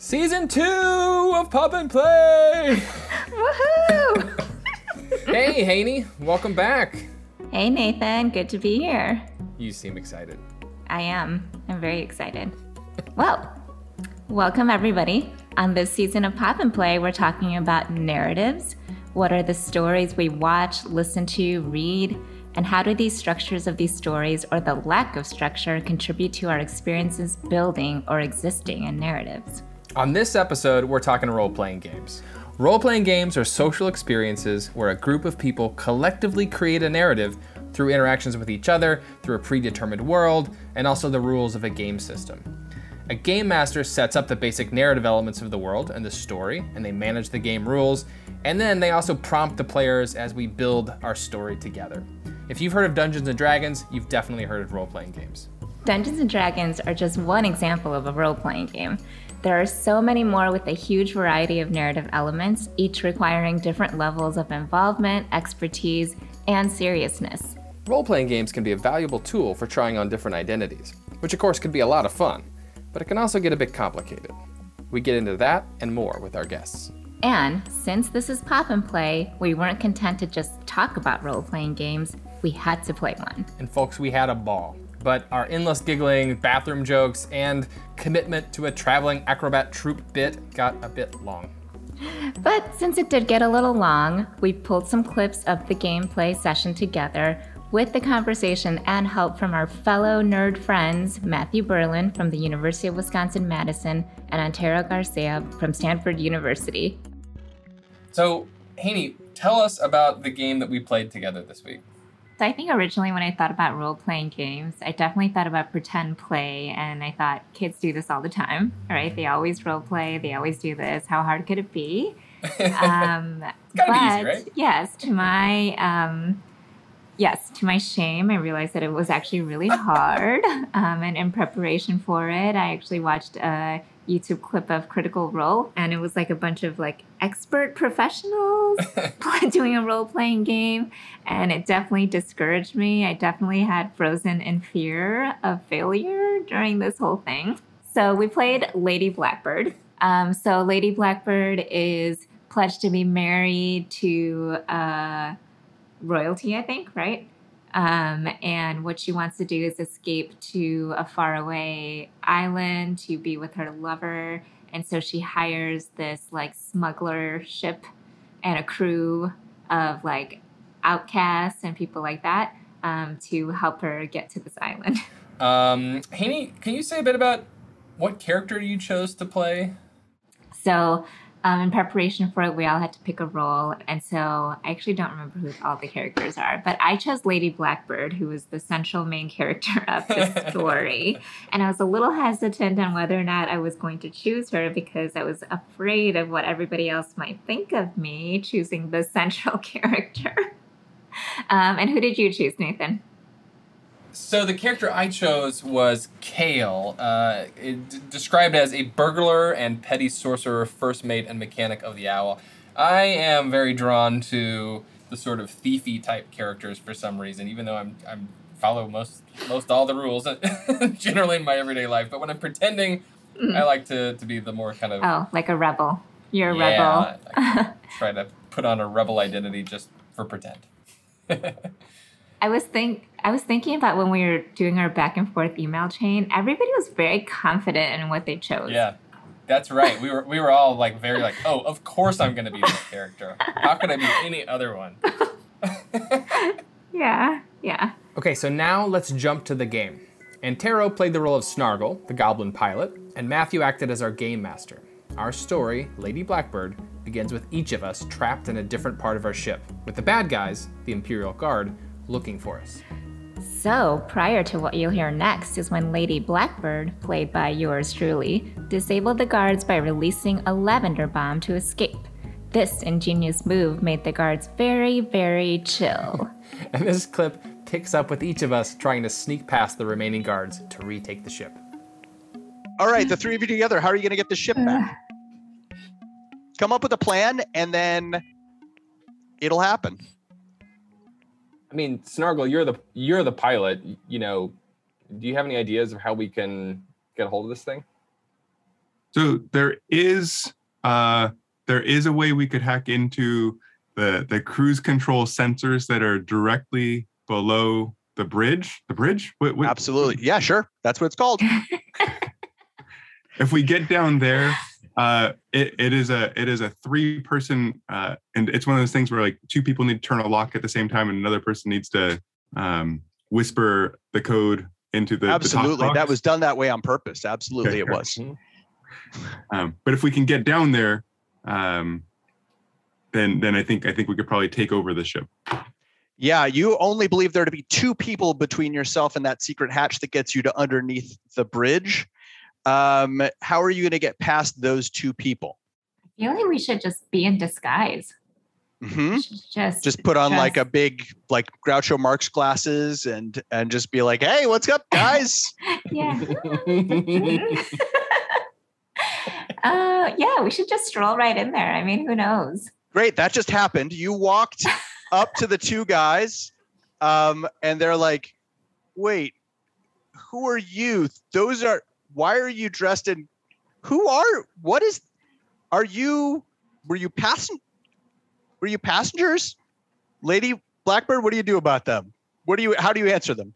Season two of Pop and Play. Woohoo! hey, Haney, welcome back. Hey, Nathan. Good to be here. You seem excited. I am. I'm very excited. well, welcome everybody. On this season of Pop and Play, we're talking about narratives. What are the stories we watch, listen to, read? And how do these structures of these stories, or the lack of structure, contribute to our experiences building or existing in narratives? On this episode, we're talking role playing games. Role playing games are social experiences where a group of people collectively create a narrative through interactions with each other, through a predetermined world, and also the rules of a game system. A game master sets up the basic narrative elements of the world and the story, and they manage the game rules, and then they also prompt the players as we build our story together. If you've heard of Dungeons and Dragons, you've definitely heard of role playing games. Dungeons and Dragons are just one example of a role playing game. There are so many more with a huge variety of narrative elements, each requiring different levels of involvement, expertise, and seriousness. Role playing games can be a valuable tool for trying on different identities, which of course can be a lot of fun, but it can also get a bit complicated. We get into that and more with our guests. And since this is Pop and Play, we weren't content to just talk about role playing games, we had to play one. And folks, we had a ball. But our endless giggling, bathroom jokes, and commitment to a traveling acrobat troupe bit got a bit long. But since it did get a little long, we pulled some clips of the gameplay session together with the conversation and help from our fellow nerd friends, Matthew Berland from the University of Wisconsin Madison and Antero Garcia from Stanford University. So, Haney, tell us about the game that we played together this week. So I think originally when I thought about role playing games, I definitely thought about pretend play, and I thought kids do this all the time, right? They always role play, they always do this. How hard could it be? Um, but easy, right? yes, to my um, yes, to my shame, I realized that it was actually really hard. um, and in preparation for it, I actually watched a YouTube clip of Critical Role, and it was like a bunch of like expert professionals doing a role playing game, and it definitely discouraged me. I definitely had frozen in fear of failure during this whole thing. So we played Lady Blackbird. Um, so Lady Blackbird is pledged to be married to uh, royalty, I think, right? Um, and what she wants to do is escape to a faraway island to be with her lover. And so she hires this like smuggler ship and a crew of like outcasts and people like that um, to help her get to this island. Um, Haney, can you say a bit about what character you chose to play? So um, in preparation for it, we all had to pick a role. And so I actually don't remember who all the characters are, but I chose Lady Blackbird, who was the central main character of the story. and I was a little hesitant on whether or not I was going to choose her because I was afraid of what everybody else might think of me choosing the central character. Um, and who did you choose, Nathan? So the character I chose was Kale, uh, d- described as a burglar and petty sorcerer, first mate, and mechanic of the owl. I am very drawn to the sort of thiefy type characters for some reason, even though I'm I'm follow most most all the rules generally in my everyday life. But when I'm pretending, mm. I like to, to be the more kind of oh, like a rebel. You're a yeah, rebel. I try to put on a rebel identity just for pretend. I was think I was thinking about when we were doing our back and forth email chain. Everybody was very confident in what they chose. Yeah, that's right. We were we were all like very like, oh, of course I'm going to be this character. How could I be any other one? yeah, yeah. Okay, so now let's jump to the game. Antero played the role of Snargle, the goblin pilot, and Matthew acted as our game master. Our story, Lady Blackbird, begins with each of us trapped in a different part of our ship, with the bad guys, the Imperial Guard, looking for us. So, prior to what you'll hear next is when Lady Blackbird, played by yours truly, disabled the guards by releasing a lavender bomb to escape. This ingenious move made the guards very, very chill. and this clip picks up with each of us trying to sneak past the remaining guards to retake the ship. All right, the three of you together, how are you going to get the ship back? Come up with a plan and then it'll happen. I mean, Snargle, you're the you're the pilot. You know, do you have any ideas of how we can get a hold of this thing? So there is uh, there is a way we could hack into the the cruise control sensors that are directly below the bridge. The bridge? What, what, Absolutely. Yeah, sure. That's what it's called. if we get down there, uh, it, it is a it is a three person uh, and it's one of those things where like two people need to turn a lock at the same time and another person needs to um, whisper the code into the the Absolutely. That was done that way on purpose. Absolutely, it was. Um, but if we can get down there, um, then then I think I think we could probably take over the ship. Yeah, you only believe there to be two people between yourself and that secret hatch that gets you to underneath the bridge. Um, how are you going to get past those two people? I feel like we should just be in disguise. Mm-hmm. Just Just put on like a big, like Groucho Marx glasses and and just be like, "Hey, what's up, guys?" yeah. uh, yeah, we should just stroll right in there. I mean, who knows? Great, that just happened. You walked up to the two guys, um, and they're like, "Wait, who are you? Those are. Why are you dressed in? Who are? What is? Are you? Were you passen? Were you passengers, Lady Blackbird? What do you do about them? What do you? How do you answer them?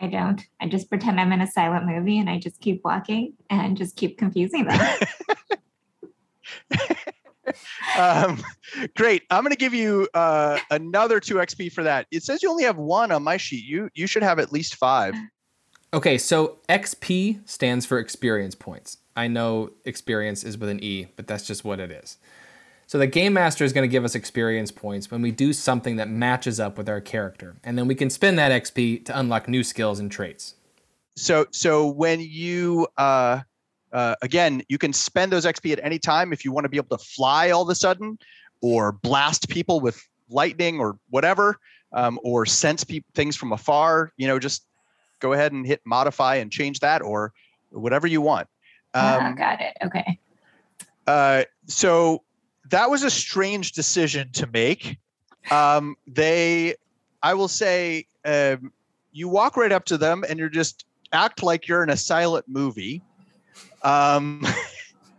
I don't. I just pretend I'm in a silent movie and I just keep walking and just keep confusing them. Um, great. I'm going to give you uh, another two XP for that. It says you only have one on my sheet. You you should have at least five. Okay, so XP stands for experience points. I know experience is with an E, but that's just what it is. So the game master is going to give us experience points when we do something that matches up with our character, and then we can spend that XP to unlock new skills and traits. so so when you uh, uh, again you can spend those xp at any time if you want to be able to fly all of a sudden or blast people with lightning or whatever um, or sense pe- things from afar you know just go ahead and hit modify and change that or whatever you want um, got it. Okay. uh, so that was a strange decision to make. Um, they, I will say, um, you walk right up to them and you're just act like you're in a silent movie. Um,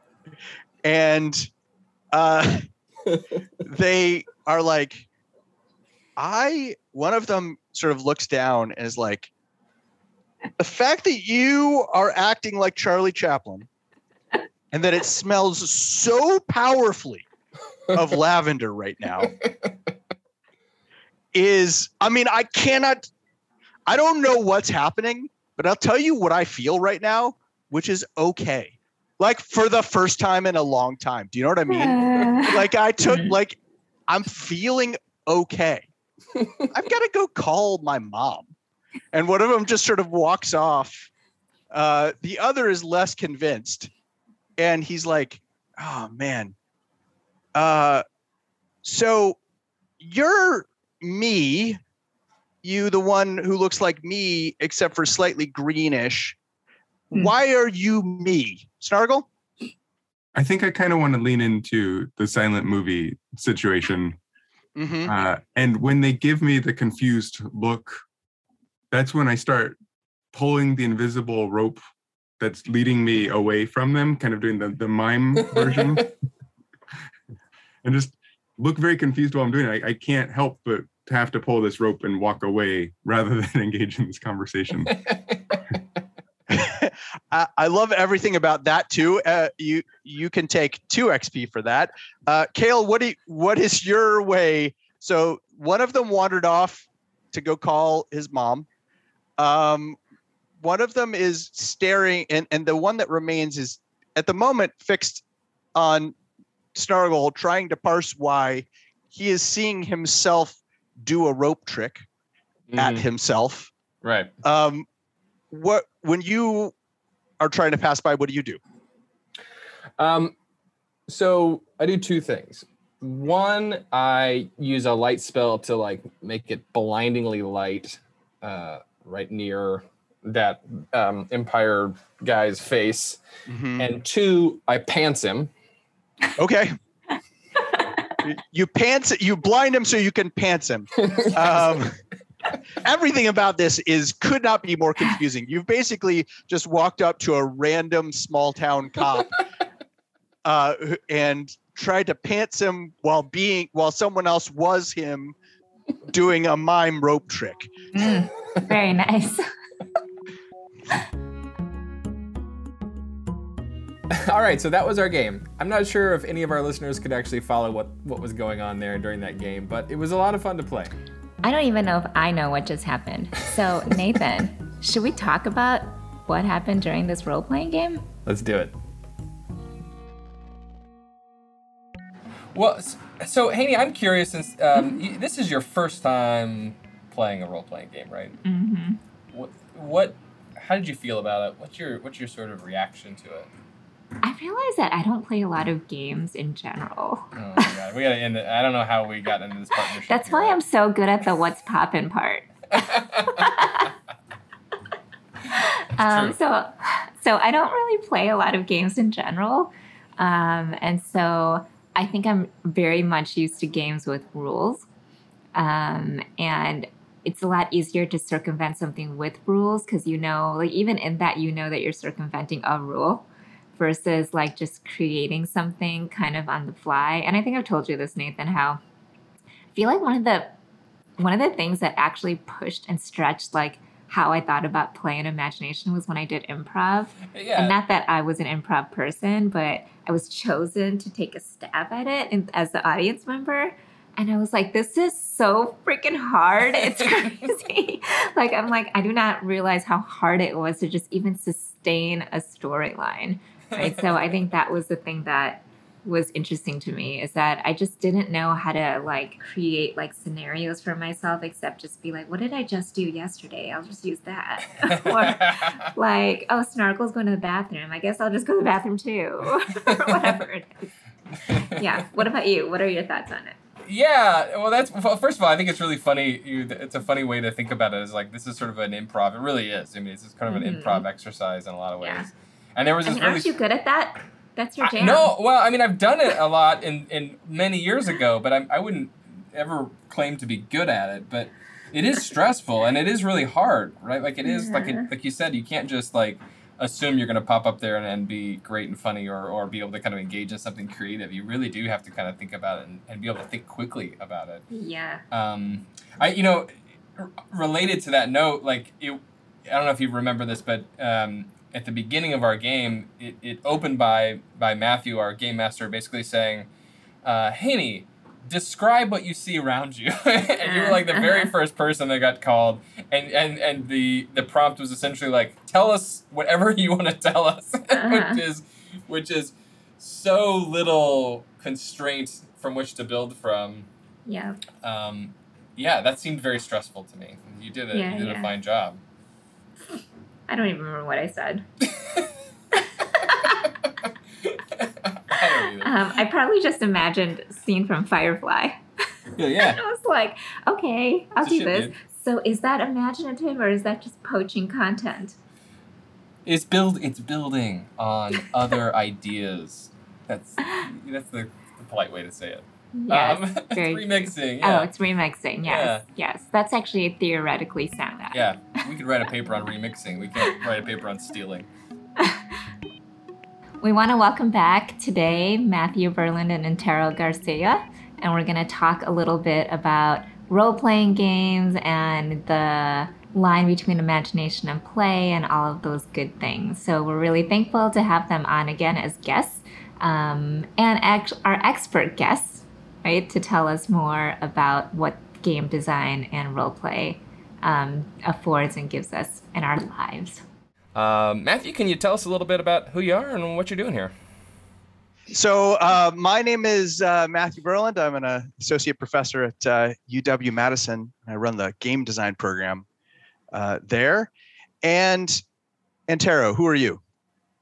and uh, they are like, I, one of them sort of looks down and is like, the fact that you are acting like Charlie Chaplin and that it smells so powerfully of lavender right now is I mean I cannot I don't know what's happening but I'll tell you what I feel right now which is okay. Like for the first time in a long time. Do you know what I mean? Like I took mm-hmm. like I'm feeling okay. I've got to go call my mom and one of them just sort of walks off. Uh, the other is less convinced. And he's like oh man. Uh so you're me. You the one who looks like me except for slightly greenish. Hmm. why are you me? Snargle? I think I kind of want to lean into the silent movie situation. mm-hmm. Uh, and when they give me the confused look, that's when I start pulling the invisible rope that's leading me away from them, kind of doing the, the mime version, and just look very confused while I'm doing it. I, I can't help but to have to pull this rope and walk away rather than engage in this conversation. I, I love everything about that too. Uh, you you can take two XP for that. Uh, Kale, what do you, what is your way? So one of them wandered off to go call his mom. Um, one of them is staring, and and the one that remains is at the moment fixed on Snargle, trying to parse why he is seeing himself do a rope trick at Mhm. himself. Right. Um, what when you are trying to pass by, what do you do? Um, so I do two things. One, I use a light spell to like make it blindingly light, uh, right near that um, Empire guy's face. And two, I pants him. Okay. You- you pants you blind him so you can pants him. Um, everything about this is could not be more confusing. You've basically just walked up to a random small town cop uh, and tried to pants him while being while someone else was him doing a mime rope trick. Mm, very nice. All right, so that was our game. I'm not sure if any of our listeners could actually follow what, what was going on there during that game, but it was a lot of fun to play. I don't even know if I know what just happened. So, Nathan, should we talk about what happened during this role playing game? Let's do it. Well, so Haney, I'm curious since um, y- this is your first time playing a role playing game, right? Mm-hmm. What, what, how did you feel about it? What's your what's your sort of reaction to it? I realize that I don't play a lot of games in general. Oh my god, we gotta end it. I don't know how we got into this partnership. That's here. why I'm so good at the what's poppin' part. Um, so, so I don't really play a lot of games in general, um, and so I think I'm very much used to games with rules, um, and it's a lot easier to circumvent something with rules because you know, like even in that, you know that you're circumventing a rule versus like just creating something kind of on the fly. And I think I've told you this, Nathan, how I feel like one of the one of the things that actually pushed and stretched like how I thought about play and imagination was when I did improv. Yeah. And not that I was an improv person, but I was chosen to take a stab at it in, as the audience member. And I was like, this is so freaking hard. It's crazy. like, I'm like, I do not realize how hard it was to just even sustain a storyline. Right. so I think that was the thing that was interesting to me is that I just didn't know how to like create like scenarios for myself except just be like, what did I just do yesterday? I'll just use that. or like, oh, Snargle's going to the bathroom. I guess I'll just go to the bathroom too, or whatever it is. Yeah. What about you? What are your thoughts on it? Yeah, well, that's well, first of all, I think it's really funny. You, it's a funny way to think about it. Is like this is sort of an improv. It really is. I mean, it's kind of an Mhm. improv exercise in a lot of ways. Yeah. And there was I this mean, really aren't you good at that? That's your I- jam. no, well, I mean, I've done it a lot in, in many years ago, but I, I wouldn't ever claim to be good at it. But it is stressful and it is really hard, right? Like it is like it, like you said, you can't just like assume you're going to pop up there and, and be great and funny or, or be able to kind of engage in something creative. You really do have to kind of think about it and, and be able to think quickly about it. Yeah. Um, I you know, r- related to that note, like it, I don't know if you remember this, but um, at the beginning of our game, it, it opened by by Matthew, our game master, basically saying, uh, "Haney, describe what you see around you." and you were like the very Uh-huh. first person that got called, and and and the the prompt was essentially like, "Tell us whatever you want to tell us," Uh-huh. which is which is so little constraint from which to build from Yeah. um, yeah, that seemed very stressful to me. You did a Yeah, you did yeah. a fine job. I don't even remember what I said. I. Um, I probably just imagined scene from Firefly. yeah, yeah. I was like, okay, I'll do this. dude. So is that imaginative or is that just poaching content? It's build it's building on other ideas. That's that's the, the polite way to say it. Yes. um, it's very- remixing. Oh, it's remixing. Yes. Yes. That's actually a theoretically sound. yeah, we could write a paper on remixing. We can't write a paper on stealing. We want to welcome back today Matthew Berland and Antero Garcia, and we're going to talk a little bit about role playing games and the line between imagination and play and all of those good things. So we're really thankful to have them on again as guests um, and ex- our expert guests, right, to tell us more about what game design and role play um, affords and gives us in our lives. Um, Matthew, can you tell us a little bit about who you are and what you're doing here? So uh, my name is uh, Matthew Berland. I'm an uh, associate professor at uh, UW Madison. I run the game design program uh, there. And Antero, who are you?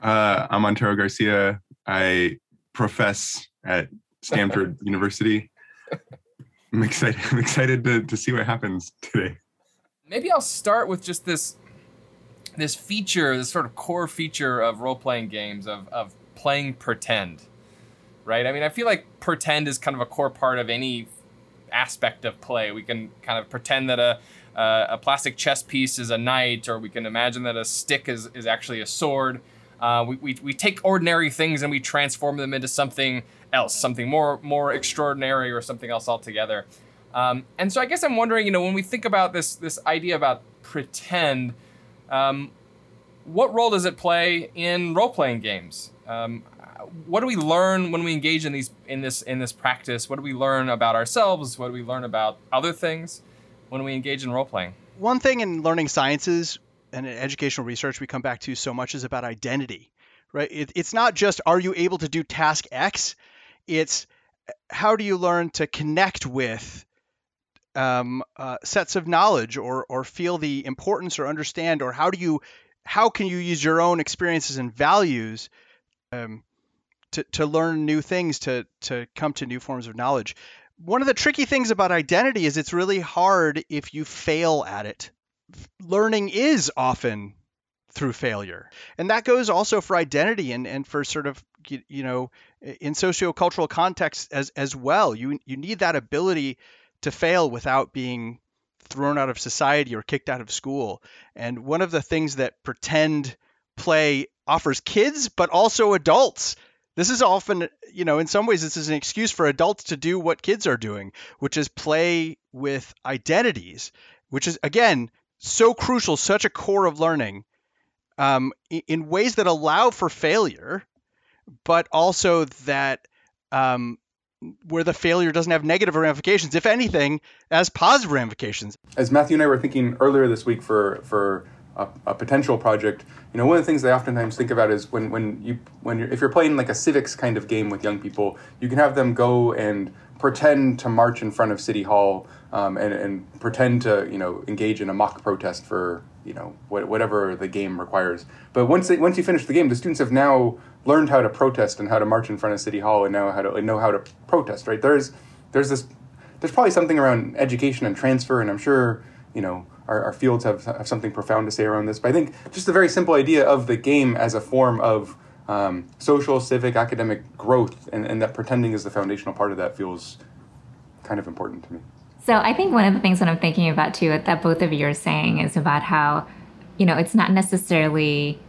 Uh, I'm Antero Garcia. I profess at Stanford University. I'm excited. I'm excited to, to see what happens today. maybe I'll start with just this this feature, this sort of core feature of role playing games of of playing pretend. Right? I mean, I feel like pretend is kind of a core part of any aspect of play. We can kind of pretend that a uh, a plastic chess piece is a knight, or we can imagine that a stick is, is actually a sword. Uh, we, we, we take ordinary things and we transform them into something else, something more more extraordinary or something else altogether. Um, and so I guess I'm wondering, you know, when we think about this this idea about pretend, um, what role does it play in role playing games? Um, what do we learn when we engage in these in this in this practice? What do we learn about ourselves? What do we learn about other things when we engage in role playing? One thing in learning sciences and in educational research we come back to so much is about identity, right? It, it's not just are you able to do task X, it's how do you learn to connect with um, uh, sets of knowledge or or feel the importance or understand or how do you how can you use your own experiences and values um, to, to learn new things to to come to new forms of knowledge. One of the tricky things about identity is it's really hard if you fail at it. Learning is often through failure. And that goes also for identity and, and for sort of you know in sociocultural context as as well. You you need that ability to fail without being thrown out of society or kicked out of school. And one of the things that pretend play offers kids but also adults this is often you know in some ways this is an excuse for adults to do what kids are doing which is play with identities which is again so crucial such a core of learning um, in ways that allow for failure but also that um, where the failure doesn't have negative ramifications if anything has positive ramifications. As matthew and i were thinking earlier this week for for a, a, potential project, you know, one of the things I oftentimes think about is when when you when you're if you're playing like a civics kind of game with young people, you can have them go and pretend to march in front of City Hall um, and, and pretend to you know engage in a mock protest for you know whatever the game requires. But once they, once you finish the game, the students have now learned how to protest and how to march in front of City Hall and know how to and know how to protest. Right there's there's this there's probably something around education and transfer, and I'm sure you know our, our fields have, have something profound to say around this. But I think just the very simple idea of the game as a form of um, social, civic, academic growth, and, and that pretending is the foundational part of that feels kind of important to me. So I think one of the things that I'm thinking about too, that both of you are saying, is about how, you know, it's not necessarily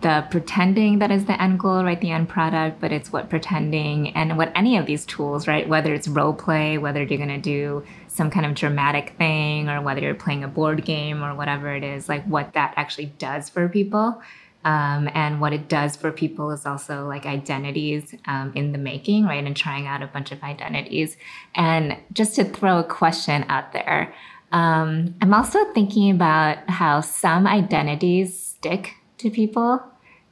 the pretending that is the end goal, right? The end product, but it's what pretending and what any of these tools, right? Whether it's role play, whether you're going to do some kind of dramatic thing or whether you're playing a board game or whatever it is, like what that actually does for people. Um, and what it does for people is also like identities um, in the making, right? And trying out a bunch of identities. And just to throw a question out there, um, I'm also thinking about how some identities stick to people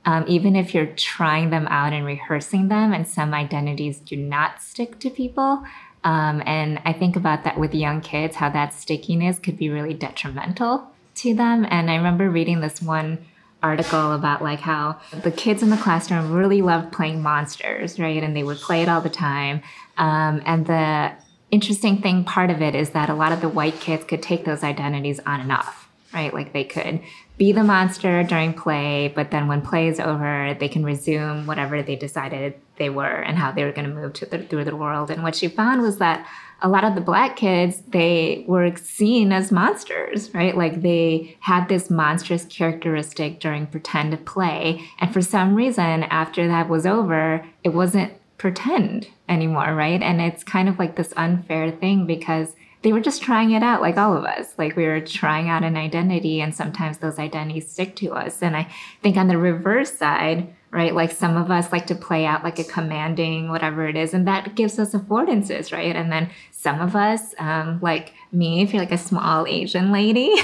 um, even if you're trying them out and rehearsing them, and some identities do not stick to people. Um, and I think about that with young kids, how that stickiness could be really detrimental to them. And I remember reading this one article about like how the kids in the classroom really loved playing monsters, right? And they would play it all the time. Um, and the interesting thing, part of it, is that a lot of the white kids could take those identities on and off right? Like they could be the monster during play, but then when play is over, they can resume whatever they decided they were and how they were going to move to the, through the world. And what she found was that a lot of the black kids, they were seen as monsters, right? Like they had this monstrous characteristic during pretend play. And for some reason, after that was over, it wasn't pretend anymore, right? And it's kind of like this unfair thing because they were just trying it out like all of us. Like we were trying out an identity and sometimes those identities stick to us. And I think on the reverse side, right, like some of us like to play out like a commanding whatever it is, and that gives us affordances, right? And then some of us, um, like me, if you're like a small Asian lady,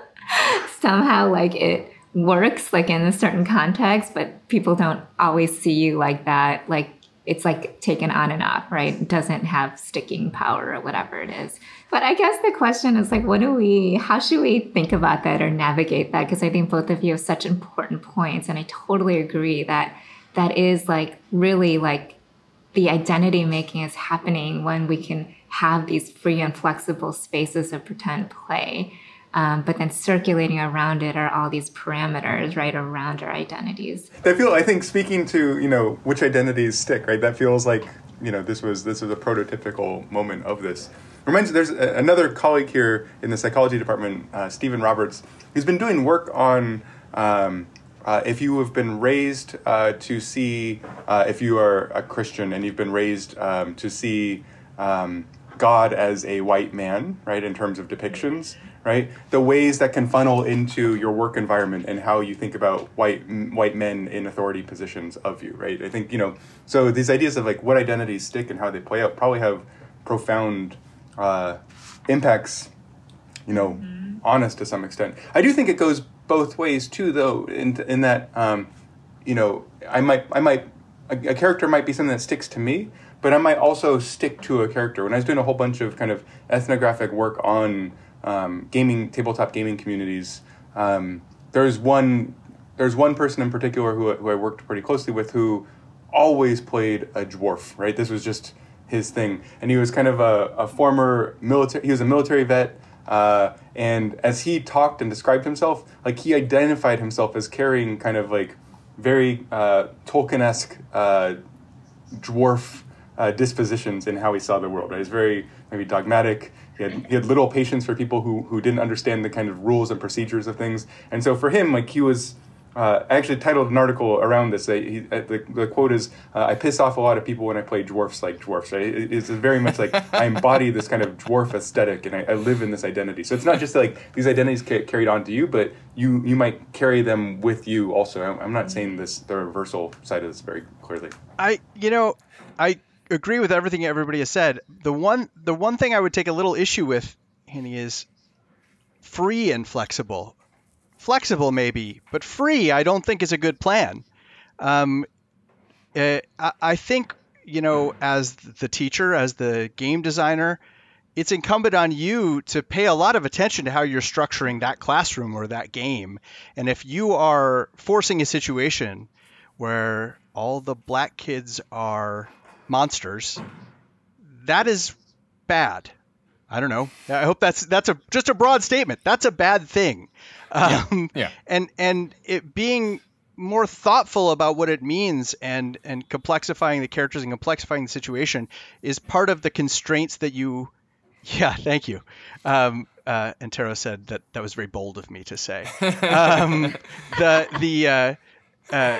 somehow like it works like in a certain context, but people don't always see you like that. Like it's like taken on and off, right? Doesn't have sticking power or whatever it is. But I guess the question is like, what do we, how should we think about that or navigate that? Because I think both of you have such important points. And I totally agree that that is like really like the identity making is happening when we can have these free and flexible spaces of pretend play. Um, but then circulating around it are all these parameters right around our identities. That feel i think speaking to you know which identities stick right? That feels like you know this was this was a prototypical moment of this. Reminds there's a, another colleague here in the psychology department uh, steven roberts. Who's been doing work on um, uh, if you have been raised uh, to see, uh, if you are a Christian and you've been raised um, to see um, God as a white man, right, in terms of depictions, right, the ways that can funnel into your work environment and how you think about white white men in authority positions of you, right? I think you know. So these ideas of like what identities stick and how they play out probably have profound uh, impacts, you know, mm-hmm. honest to some extent. I do think it goes both ways too, though, in in that um, you know I might I might a, a, character might be something that sticks to me, but I might also stick to a character. When I was doing a whole bunch of kind of ethnographic work on um, gaming tabletop gaming communities, um, there's one there's one person in particular who who I worked pretty closely with who always played a dwarf. Right, this was just his thing, and he was kind of a, a former military. He was a military vet. Uh, and as he talked and described himself, like he identified himself as carrying kind of like very uh, Tolkien-esque uh, dwarf uh, dispositions in how he saw the world. Right? He's very maybe dogmatic. He had, he had little patience for people who, who didn't understand the kind of rules and procedures of things. And so for him, like he was uh, actually titled an article around this. he, the, the, quote is, uh, "I piss off a lot of people when I play dwarfs like dwarfs." Right? It, it's very much like I embody this kind of dwarf aesthetic, and I, I, live in this identity. So it's not just like these identities ca- carried on to you, but you you might carry them with you also. I'm, I'm not saying this the reversal side of this very clearly. I you know I agree with everything everybody has said. The one the one thing I would take a little issue with, Henny, is free and flexible flexible maybe, but free I don't think is a good plan. Um, uh, I, I think you know as the teacher, as the game designer, it's incumbent on you to pay a lot of attention to how you're structuring that classroom or that game. And if you are forcing a situation where all the black kids are monsters, that is bad. I don't know. I hope that's that's a just a broad statement. That's a bad thing. Um, yeah. yeah. And and it being more thoughtful about what it means and and complexifying the characters and complexifying the situation is part of the constraints that you. Yeah, thank you. Um, uh, Antero said that that was very bold of me to say. Um, the the uh, uh, uh,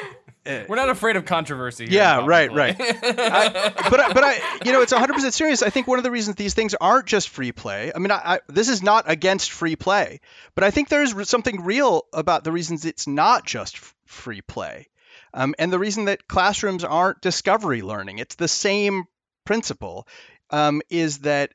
We're not afraid of controversy. yeah, right, right. I, but but I, you know, it's 100 percent serious. I think one of the reasons these things aren't just free play. I mean, I, I, this is not against free play, but I think there's something real about the reasons it's not just free play, um, and the reason that classrooms aren't discovery learning. It's the same principle. Um, is that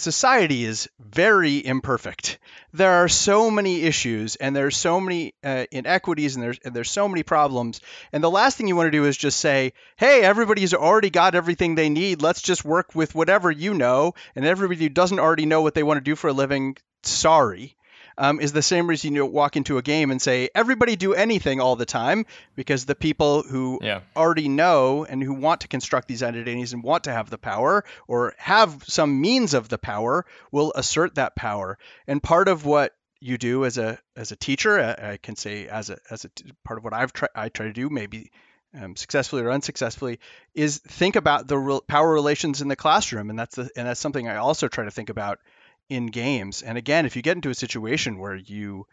society is very imperfect. There are so many issues and there's so many uh, inequities and there's and there's so many problems. And the last thing you want to do is just say, "Hey, everybody's already got everything they need. Let's just work with whatever you know." And everybody who doesn't already know what they want to do for a living, sorry um, is the same reason you walk into a game and say everybody do anything all the time because the people who yeah. already know and who want to construct these identities and want to have the power or have some means of the power will assert that power. And part of what you do as a as a teacher, I, can say as a as a part of what I've tried I try to do maybe um, successfully or unsuccessfully is think about the re- power relations in the classroom and that's the, and that's something I also try to think about in games. And again, if you get into a situation where you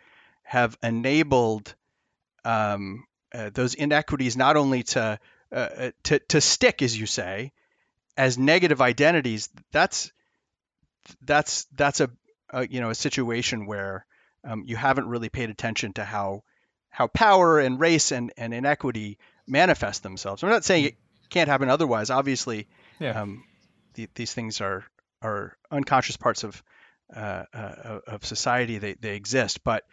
have enabled um, uh, those inequities not only to, uh, uh, to to stick, as you say, as negative identities, that's that's that's a, a you know a situation where um, you haven't really paid attention to how how power and race and, and inequity manifest themselves. I'm not saying it can't happen otherwise. Obviously, yeah. um, the, these things are are unconscious parts of uh, uh, of society they, they exist but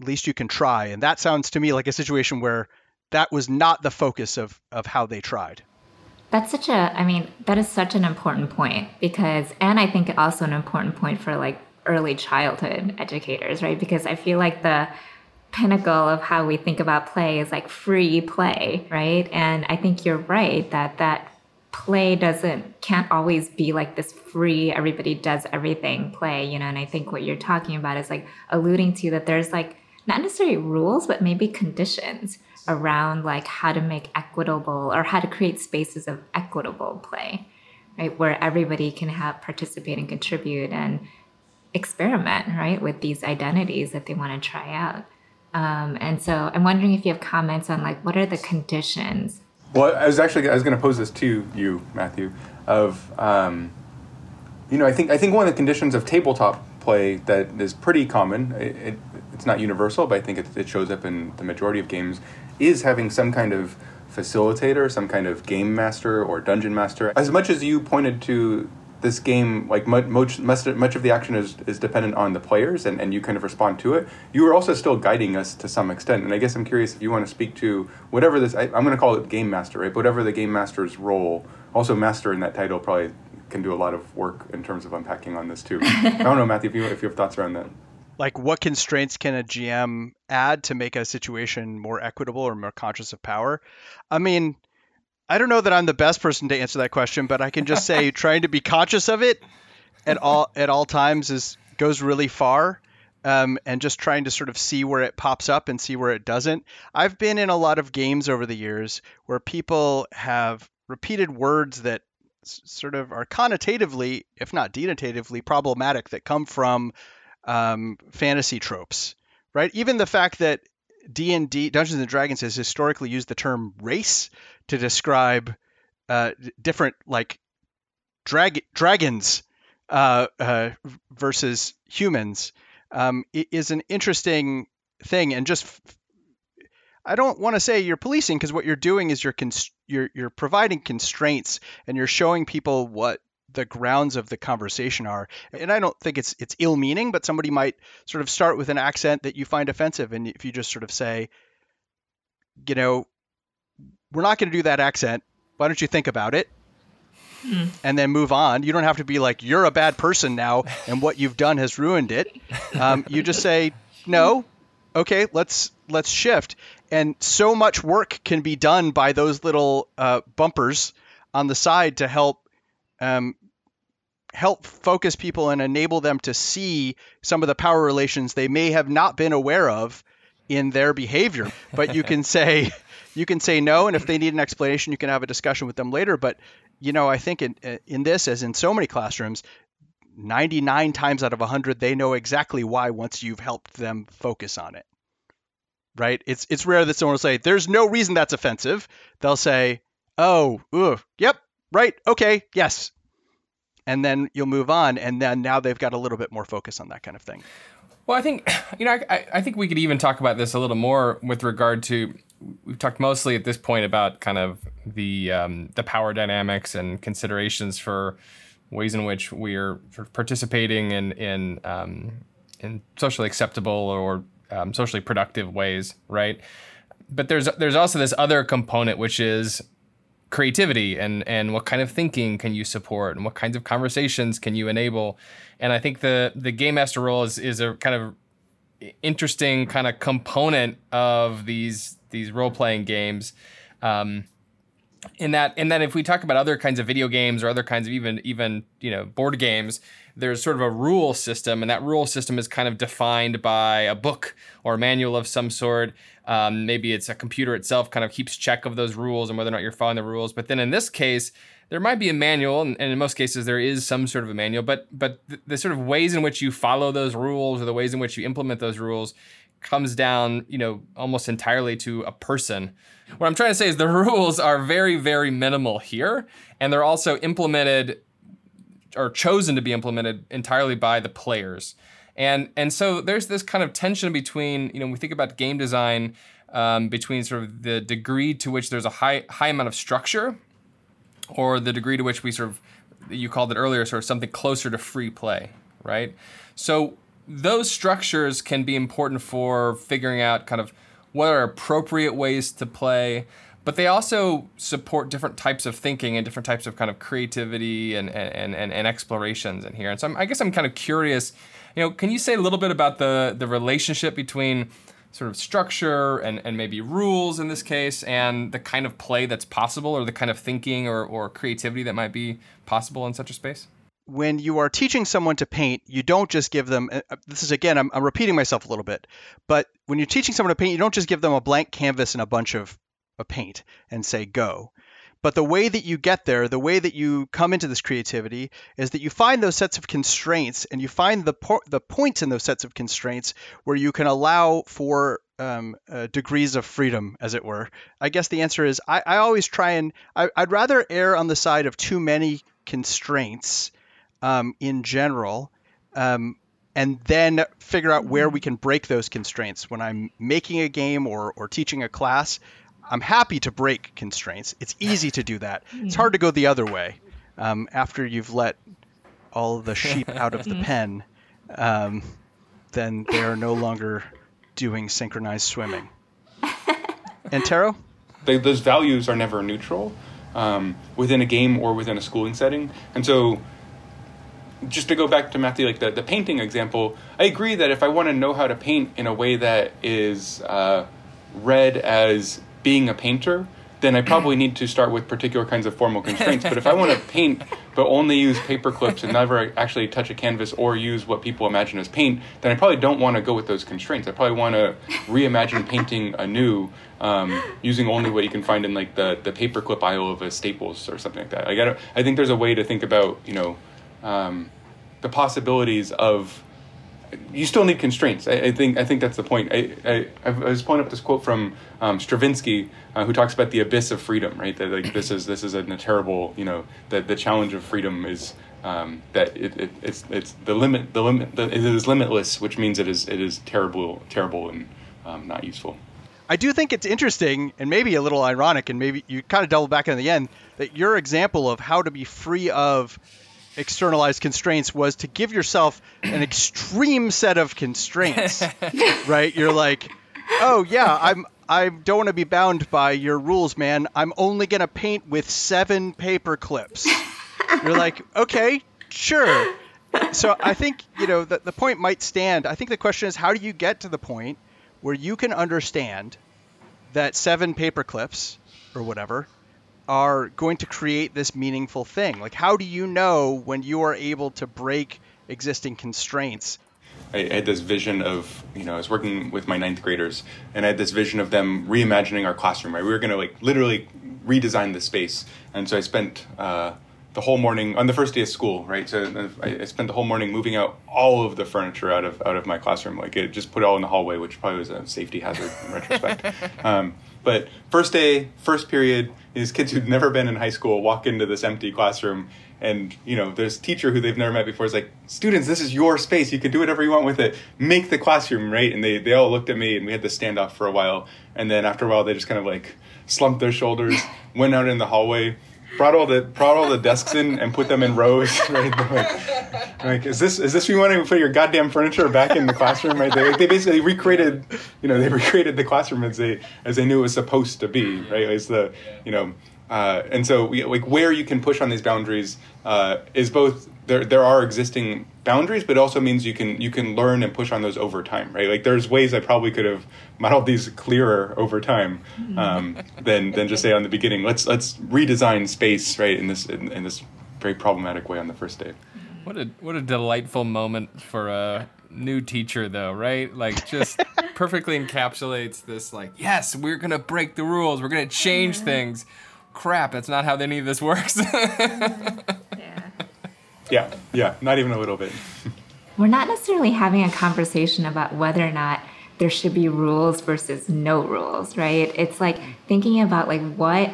at least you can try. And that sounds to me like a situation where that was not the focus of of how they tried. That's such a i mean that is such an important point because and i think also an important point for like early childhood educators right? Because i feel like the pinnacle of how we think about play is like free play right? And i think you're right that that play doesn't can't always be like this free everybody does everything play you know and i think what you're talking about is like alluding to that there's like not necessarily rules but maybe conditions around like how to make equitable or how to create spaces of equitable play right where everybody can have participate and contribute and experiment right with these identities that they want to try out Um, and so I'm wondering if you have comments on like what are the conditions? Well, I was actually I was going to pose this to you, Matthew. Of um, you know, I think I think one of the conditions of tabletop play that is pretty common. It, it, it's not universal, but I think it, it shows up in the majority of games. Is having some kind of facilitator, some kind of game master or dungeon master. As much as you pointed to this game, like much, much, much of the action is, is dependent on the players and, and you kind of respond to it, you are also still guiding us to some extent. And I guess I'm curious if you want to speak to whatever this, I, am going to call it game master, right? But whatever the game master's role, also master in that title probably can do a lot of work in terms of unpacking on this too. I don't know, Matthew, if you, if you have thoughts around that. Like, what constraints can a GM add to make a situation more equitable or more conscious of power? I mean, I don't know that I'm the best person to answer that question, but I can just say trying to be conscious of it at all at all times is goes really far. Um, and just trying to sort of see where it pops up and see where it doesn't. I've been in a lot of games over the years where people have repeated words that s- sort of are connotatively, if not denotatively, problematic that come from um, fantasy tropes, right? Even the fact that D&D Dungeons and Dragons has historically used the term race to describe uh, different like drag dragons uh, uh, versus humans. Um, is an interesting thing, and just I don't want to say you're policing because what you're doing is you're cons- you're you're providing constraints and you're showing people what the grounds of the conversation are. And I don't think it's it's ill meaning, but somebody might sort of start with an accent that you find offensive, and if you just sort of say, you know, we're not going to do that accent. Why don't you think about it? Hmm. And then move on. You don't have to be like, you're a bad person now, and what you've done has ruined it. Um, you just say, no, okay, let's let's shift. And so much work can be done by those little uh, bumpers on the side to help um, help focus people and enable them to see some of the power relations they may have not been aware of in their behavior. But you can say you can say no, and if they need an explanation, you can have a discussion with them later. But you know, I think in in this, as in so many classrooms, 99 times out of 100, they know exactly why once you've helped them focus on it. Right? It's it's rare that someone will say, "There's no reason that's offensive." They'll say, "Oh, ugh, yep, right, okay, yes," and then you'll move on, and then now they've got a little bit more focus on that kind of thing. Well, I think you know, I, I think we could even talk about this a little more with regard to we've talked mostly at this point about kind of the um, the power dynamics and considerations for ways in which we are participating in in um, in socially acceptable or um, socially productive ways, right? But there's there's also this other component which is creativity and and what kind of thinking can you support and what kinds of conversations can you enable and i think the the game master role is is a kind of interesting kind of component of these these role playing games. Um, in that, and then if we talk about other kinds of video games or other kinds of even even you know board games, there's sort of a rule system, and that rule system is kind of defined by a book or a manual of some sort. Um, maybe it's a computer itself kind of keeps check of those rules and whether or not you're following the rules. But then in this case, there might be a manual, and, and in most cases there is some sort of a manual. But but the, the sort of ways in which you follow those rules or the ways in which you implement those rules comes down, you know, almost entirely to a person. What I'm trying to say is the rules are very, very minimal here, and they're also implemented or chosen to be implemented entirely by the players. And and so there's this kind of tension between, you know, we think about game design um, between sort of the degree to which there's a high high amount of structure, or the degree to which we sort of you called it earlier, sort of something closer to free play, right? So those structures can be important for figuring out kind of what are appropriate ways to play but they also support different types of thinking and different types of kind of creativity and and, and, and explorations in here. And so I'm, i guess i'm kind of curious you know can you say a little bit about the the relationship between sort of structure and, and maybe rules in this case and the kind of play that's possible or the kind of thinking or, or creativity that might be possible in such a space when you are teaching someone to paint, you don't just give them. Uh, this is again, I'm, I'm, repeating myself a little bit, but when you're teaching someone to paint, you don't just give them a blank canvas and a bunch of, of paint and say go. But the way that you get there, the way that you come into this creativity, is that you find those sets of constraints and you find the the points in those sets of constraints where you can allow for um, uh, degrees of freedom, as it were? I guess the answer is I, I always try and I, would rather err on the side of too many constraints um, in general, um, and then figure out where we can break those constraints. When I'm making a game or, or teaching a class, I'm happy to break constraints. It's easy to do that. It's hard to go the other way um, after you've let all the sheep out of the pen. Um, then they are no longer doing synchronized swimming. Antero? They, those values are never neutral um, within a game or within a schooling setting. And so, just to go back to Matthew, like the, the painting example, I agree that if I want to know how to paint in a way that is uh, read as being a painter, then I probably need to start with particular kinds of formal constraints. but if I want to paint but only use paper clips and never actually touch a canvas or use what people imagine as paint, then I probably don't want to go with those constraints. I probably want to reimagine painting anew um, using only what you can find in like the, the paperclip aisle of a Staples or something like that. I got I think there's a way to think about you know um, the possibilities of you still need constraints. I, I, think I think that's the point. I, I, I was pulling up this quote from um, Stravinsky, uh, who talks about the abyss of freedom. Right, that like this is this is a, a terrible you know that the challenge of freedom is um, that it, it, it's it's the limit the limit the, it is limitless, which means it is it is terrible terrible and um, not useful. I do think it's interesting and maybe a little ironic, and maybe you kind of double back in the end that your example of how to be free of externalized constraints was to give yourself an extreme set of constraints, right? You're like, oh yeah, I'm I don't want to be bound by your rules, man. I'm only gonna paint with seven paper clips. You're like, okay, sure. So I think you know the the point might stand. I think the question is, how do you get to the point where you can understand that seven paper clips or whatever are going to create this meaningful thing? Like, how do you know when you are able to break existing constraints? I had this vision of, you know, I was working with my ninth graders, and I had this vision of them reimagining our classroom. Right, we were going to like literally redesign the space, and so I spent uh, the whole morning on the first day of school. Right, so I, spent the whole morning moving out all of the furniture out of out of my classroom. Like, it just put it all in the hallway, which probably was a safety hazard in retrospect. Um, but first day, first period, these kids who'd never been in high school walk into this empty classroom and you know this teacher who they've never met before is like students this is your space you can do whatever you want with it make the classroom right and they, they all looked at me and we had to stand off for a while and then after a while they just kind of like slumped their shoulders went out in the hallway brought all the brought all the desks in and put them in rows right like, like is this is this you want to put your goddamn furniture back in the classroom right they, they basically recreated you know they recreated the classroom as they as they knew it was supposed to be right as the you know uh, and so, we, like where you can push on these boundaries uh, is both there. There are existing boundaries, but it also means you can you can learn and push on those over time, right? Like there's ways I probably could have modeled these clearer over time mm-hmm. um, than than just say on the beginning. Let's let's redesign space, right? In this in, in this very problematic way on the first day. Mm-hmm. What a what a delightful moment for a new teacher though, right? Like just perfectly encapsulates this like, yes, we're going to break the rules. We're going to change things crap, that's not how any of this works. Mm-hmm. Yeah. Yeah, not even a little bit. We're not necessarily having a conversation about whether or not there should be rules versus no rules, right? It's like thinking about like what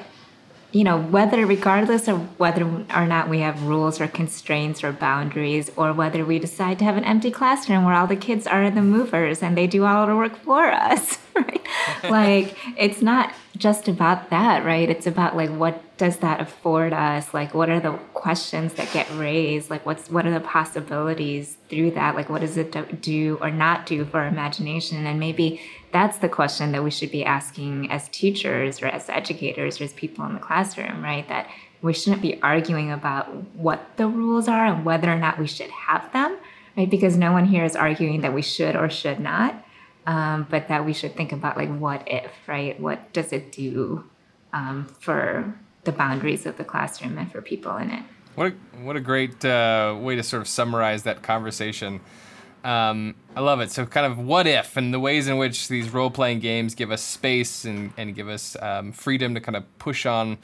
you know, whether regardless of whether or not we have rules or constraints or boundaries, or whether we decide to have an empty classroom where all the kids are the movers and they do all the work for us, right? like, it's not just about that, right? It's about like what does that afford us? Like, what are the questions that get raised? Like, what's what are the possibilities through that? Like, what does it do or not do for our imagination? And maybe that's the question that we should be asking as teachers or as educators or as people in the classroom, right? That we shouldn't be arguing about what the rules are and whether or not we should have them, right? Because no one here is arguing that we should or should not, um, but that we should think about like what if, right? What does it do um, for the boundaries of the classroom and for people in it? What a, what a great uh, way to sort of summarize that conversation. Um, I love it. So, kind of what if and the ways in which these role playing games give us space and, and give us um, freedom to kind of push on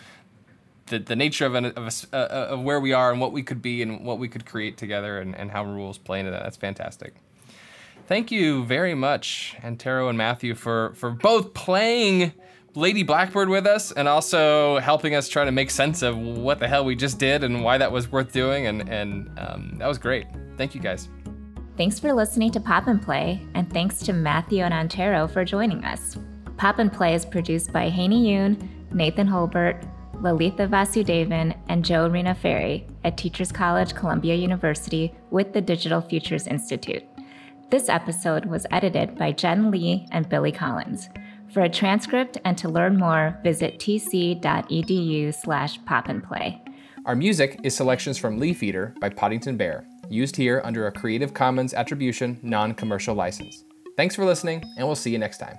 the, the nature of, an, of, a, uh, of where we are and what we could be and what we could create together and, and how rules play into that. That's fantastic. thank you very much, Antero and Matthew, for for both playing Lady Blackbird with us and also helping us try to make sense of what the hell we just did and why that was worth doing. And and um, that was great. Thank you guys. Thanks for listening to Pop and Play, and thanks to Matthew and Antero for joining us. Pop and Play is produced by Haeny Yoon, Nathan Holbert, Lalitha Vasudevan, and Joe Riina-Ferrie at Teachers College, Columbia University with the Digital Futures Institute. This episode was edited by Jen Lee and Billy Collins. For a transcript and to learn more, visit tc.edu slash popandplay. Our music is selections from Leaf Eater by Poddington Bear, used here under a Creative Commons Attribution non commercial license. Thanks for listening, and we'll see you next time.